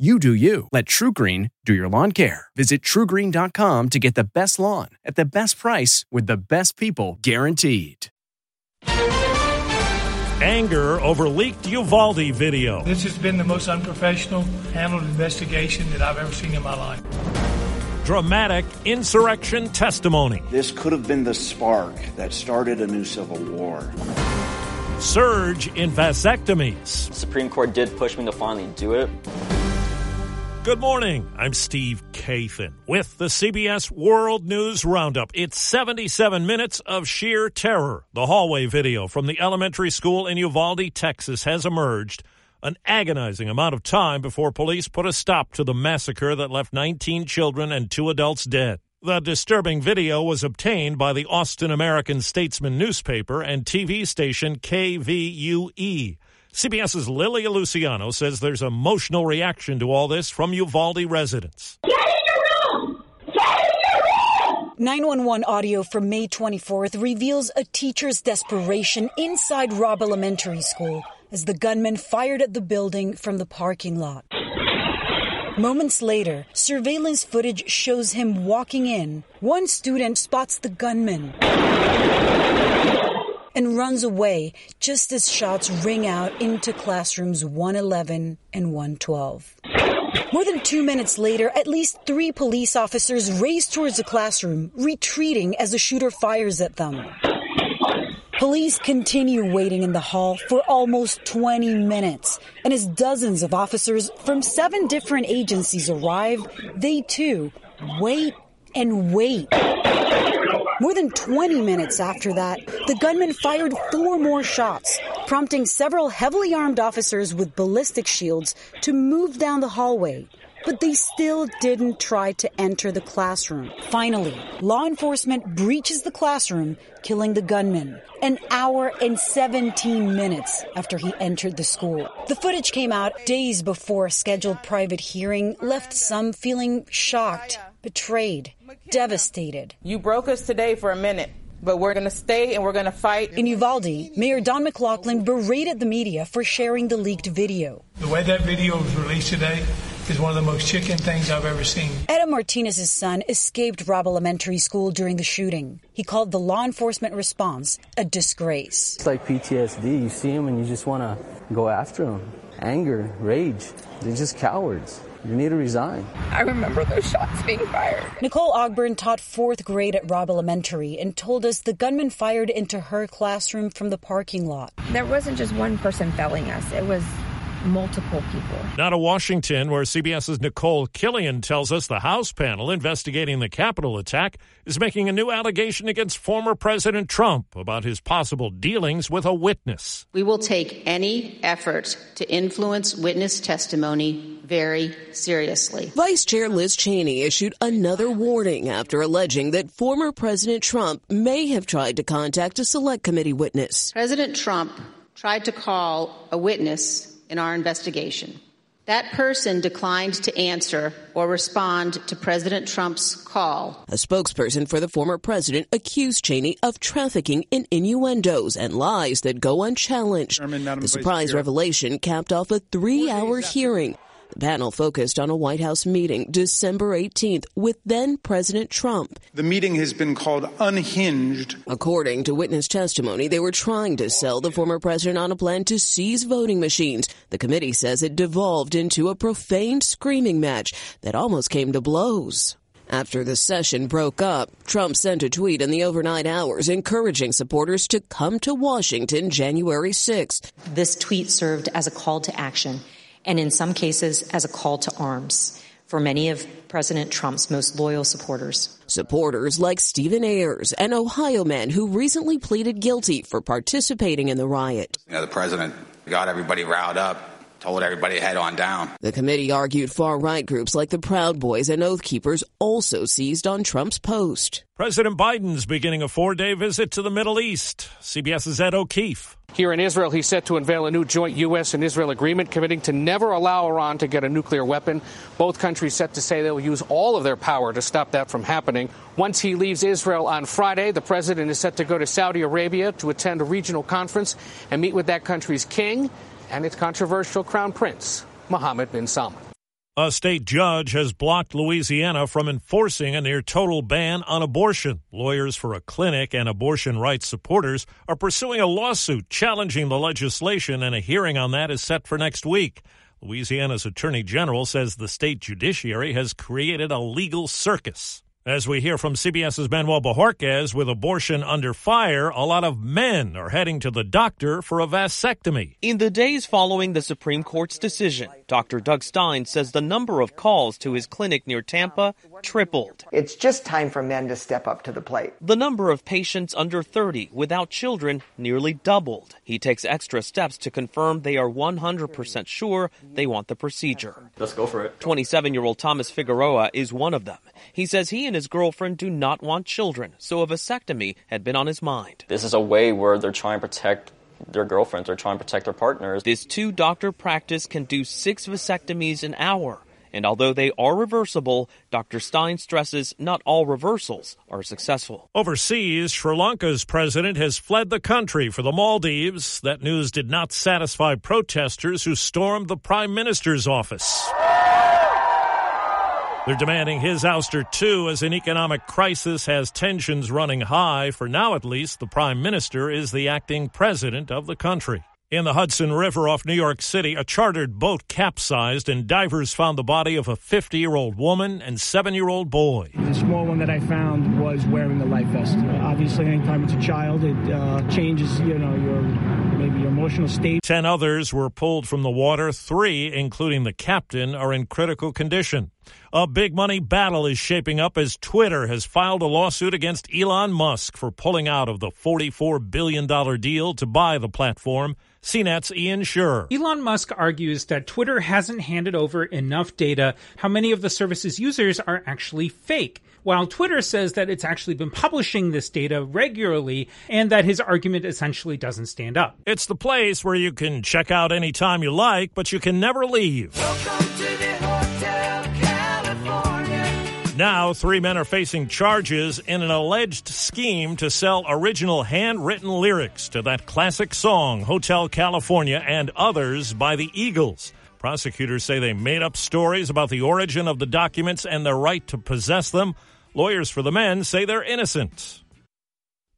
You do you. Let TruGreen do your lawn care. Visit trugreen.com to get the best lawn at the best price with the best people guaranteed. Anger over leaked Uvalde video. This has been the most unprofessional handled investigation that I've ever seen in my life. Dramatic insurrection testimony. This could have been the spark that started a new civil war. Surge in vasectomies. Supreme Court did push me to finally do it. Good morning. I'm Steve Kathan with the CBS World News Roundup. It's 77 minutes of sheer terror. The hallway video from the elementary school in Uvalde, Texas has emerged. An agonizing amount of time before police put a stop to the massacre that left 19 children and two adults dead. The disturbing video was obtained by the Austin American Statesman newspaper and TV station KVUE. CBS's Lilia Luciano says there's emotional reaction to all this from Uvalde residents. Get in your room! Get in your room! 911 audio from May 24th reveals a teacher's desperation inside Robb Elementary School as the gunman fired at the building from the parking lot. Moments later, surveillance footage shows him walking in. One student spots the gunman and runs away just as shots ring out into classrooms 111 and 112. More than two minutes later, at least three police officers race towards the classroom, retreating as the shooter fires at them. Police continue waiting in the hall for almost 20 minutes, and as dozens of officers from seven different agencies arrive, they too wait and wait. More than 20 minutes after that, the gunman fired four more shots, prompting several heavily armed officers with ballistic shields to move down the hallway. But they still didn't try to enter the classroom. Finally, law enforcement breaches the classroom, killing the gunman an hour and 17 minutes after he entered the school. The footage came out days before a scheduled private hearing left some feeling shocked, betrayed, devastated. You broke us today for a minute. But we're going to stay and we're going to fight. In Uvalde, Mayor Don McLaughlin berated the media for sharing the leaked video. The way that video was released today is one of the most chicken things I've ever seen. Adam Martinez's son escaped Robb Elementary School during the shooting. He called the law enforcement response a disgrace. It's like PTSD. You see him and you just want to go after him. Anger, rage. They're just cowards. You need to resign. I remember those shots being fired. Nicole Ogburn taught fourth grade at Robb Elementary and told us the gunman fired into her classroom from the parking lot. There wasn't just one person felling us, it was multiple people. Now to Washington, where CBS's Nikole Killion tells us the House panel investigating the Capitol attack is making a new allegation against former President Trump about his possible dealings with a witness. We will take any effort to influence witness testimony very seriously. Vice Chair Liz Cheney issued another warning after alleging that former President Trump may have tried to contact a select committee witness. President Trump tried to call a witness in our investigation. That person declined to answer or respond to President Trump's call. A spokesperson for the former president accused Cheney of trafficking in innuendos and lies that go unchallenged. the surprise revelation capped off a three hour hearing the panel focused on a White House meeting December 18th with then President Trump. The meeting has been called unhinged. According to witness testimony, they were trying to sell the former president on a plan to seize voting machines. The committee says it devolved into a profane screaming match that almost came to blows. After the session broke up, Trump sent a tweet in the overnight hours encouraging supporters to come to Washington January 6th. This tweet served as a call to action and in some cases as a call to arms for many of President Trump's most loyal supporters. Supporters like Stephen Ayres, an Ohio man who recently pleaded guilty for participating in the riot. You know, the president got everybody riled up told everybody head on down. The committee argued far right groups like the Proud Boys and Oath Keepers also seized on Trump's post. President Biden's beginning a four day visit to the Middle East. CBS's Ed O'Keefe. Here in Israel, he's set to unveil a new joint U.S. and Israel agreement committing to never allow Iran to get a nuclear weapon. Both countries set to say they will use all of their power to stop that from happening. Once he leaves Israel on Friday, the president is set to go to Saudi Arabia to attend a regional conference and meet with that country's king and its controversial crown prince, Mohammed bin Salman. A state judge has blocked Louisiana from enforcing a near total ban on abortion. Lawyers for a clinic and abortion rights supporters are pursuing a lawsuit challenging the legislation, and a hearing on that is set for next week. Louisiana's attorney general says the state judiciary has created a legal circus. As we hear from CBS's Manuel Bojorquez, with abortion under fire, a lot of men are heading to the doctor for a vasectomy. In the days following the Supreme Court's decision, Dr. Doug Stein says the number of calls to his clinic near Tampa tripled. It's just time for men to step up to the plate. The number of patients under 30 without children nearly doubled. He takes extra steps to confirm they are 100% sure they want the procedure. Let's go for it. 27 year old Thomas Figueroa is one of them. He says he and his girlfriend do not want children, so a vasectomy had been on his mind. This is a way where they're trying to protect their girlfriends or trying to protect their partners. This two doctor practice can do six vasectomies an hour. And although they are reversible, Dr. Stein stresses not all reversals are successful. Overseas, Sri Lanka's president has fled the country for the Maldives. That news did not satisfy protesters who stormed the prime minister's office. They're demanding his ouster too, as an economic crisis has tensions running high. For now, at least, the prime minister is the acting president of the country. In the Hudson River off New York City, a chartered boat capsized and divers found the body of a 50 year old woman and seven year old boy. The small one that I found was wearing the life vest. Obviously, anytime it's a child, it uh, changes, you know, your maybe your emotional state. Ten others were pulled from the water. Three, including the captain, are in critical condition. A big money battle is shaping up as Twitter has filed a lawsuit against Elon Musk for pulling out of the $44 billion deal to buy the platform. CNET's Ian Sherr. Elon Musk argues that Twitter hasn't handed over enough data how many of the service's users are actually fake. While Twitter says that it's actually been publishing this data regularly and that his argument essentially doesn't stand up. It's the place where you can check out anytime you like, but you can never leave. Now, three men are facing charges in an alleged scheme to sell original handwritten lyrics to that classic song, Hotel California, and others by the Eagles. Prosecutors say they made up stories about the origin of the documents and their right to possess them. Lawyers for the men say they're innocent.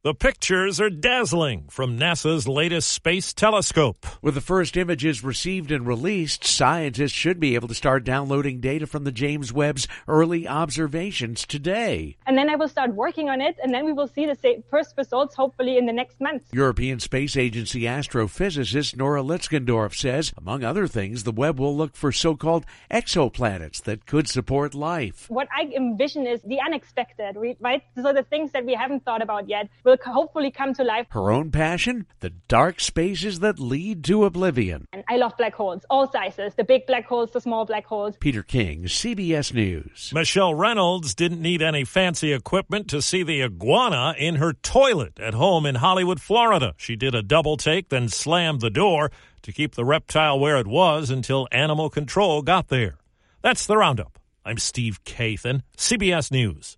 The pictures are dazzling from NASA's latest space telescope. With the first images received and released, scientists should be able to start downloading data from the James Webb's early observations today. And then I will start working on it, and then we will see the first results hopefully in the next month. European Space Agency astrophysicist Nora Lützgendorf says, among other things, the Webb will look for so called exoplanets that could support life. What I envision is the unexpected, right? So the things that we haven't thought about yet will will hopefully come to life. Her own passion? The dark spaces that lead to oblivion. And I love black holes, all sizes the big black holes, the small black holes. Peter King, CBS News. Michelle Reynolds didn't need any fancy equipment to see the iguana in her toilet at home in Hollywood, Florida. She did a double take, then slammed the door to keep the reptile where it was until animal control got there. That's the roundup. I'm Steve Kathan, CBS News.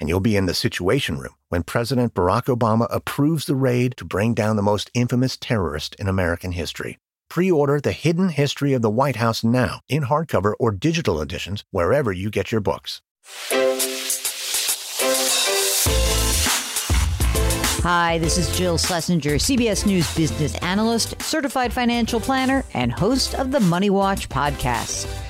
and you'll be in the Situation Room when President Barack Obama approves the raid to bring down the most infamous terrorist in American history. Pre order The Hidden History of the White House now in hardcover or digital editions wherever you get your books. Hi, this is Jill Schlesinger, CBS News business analyst, certified financial planner, and host of the Money Watch podcast.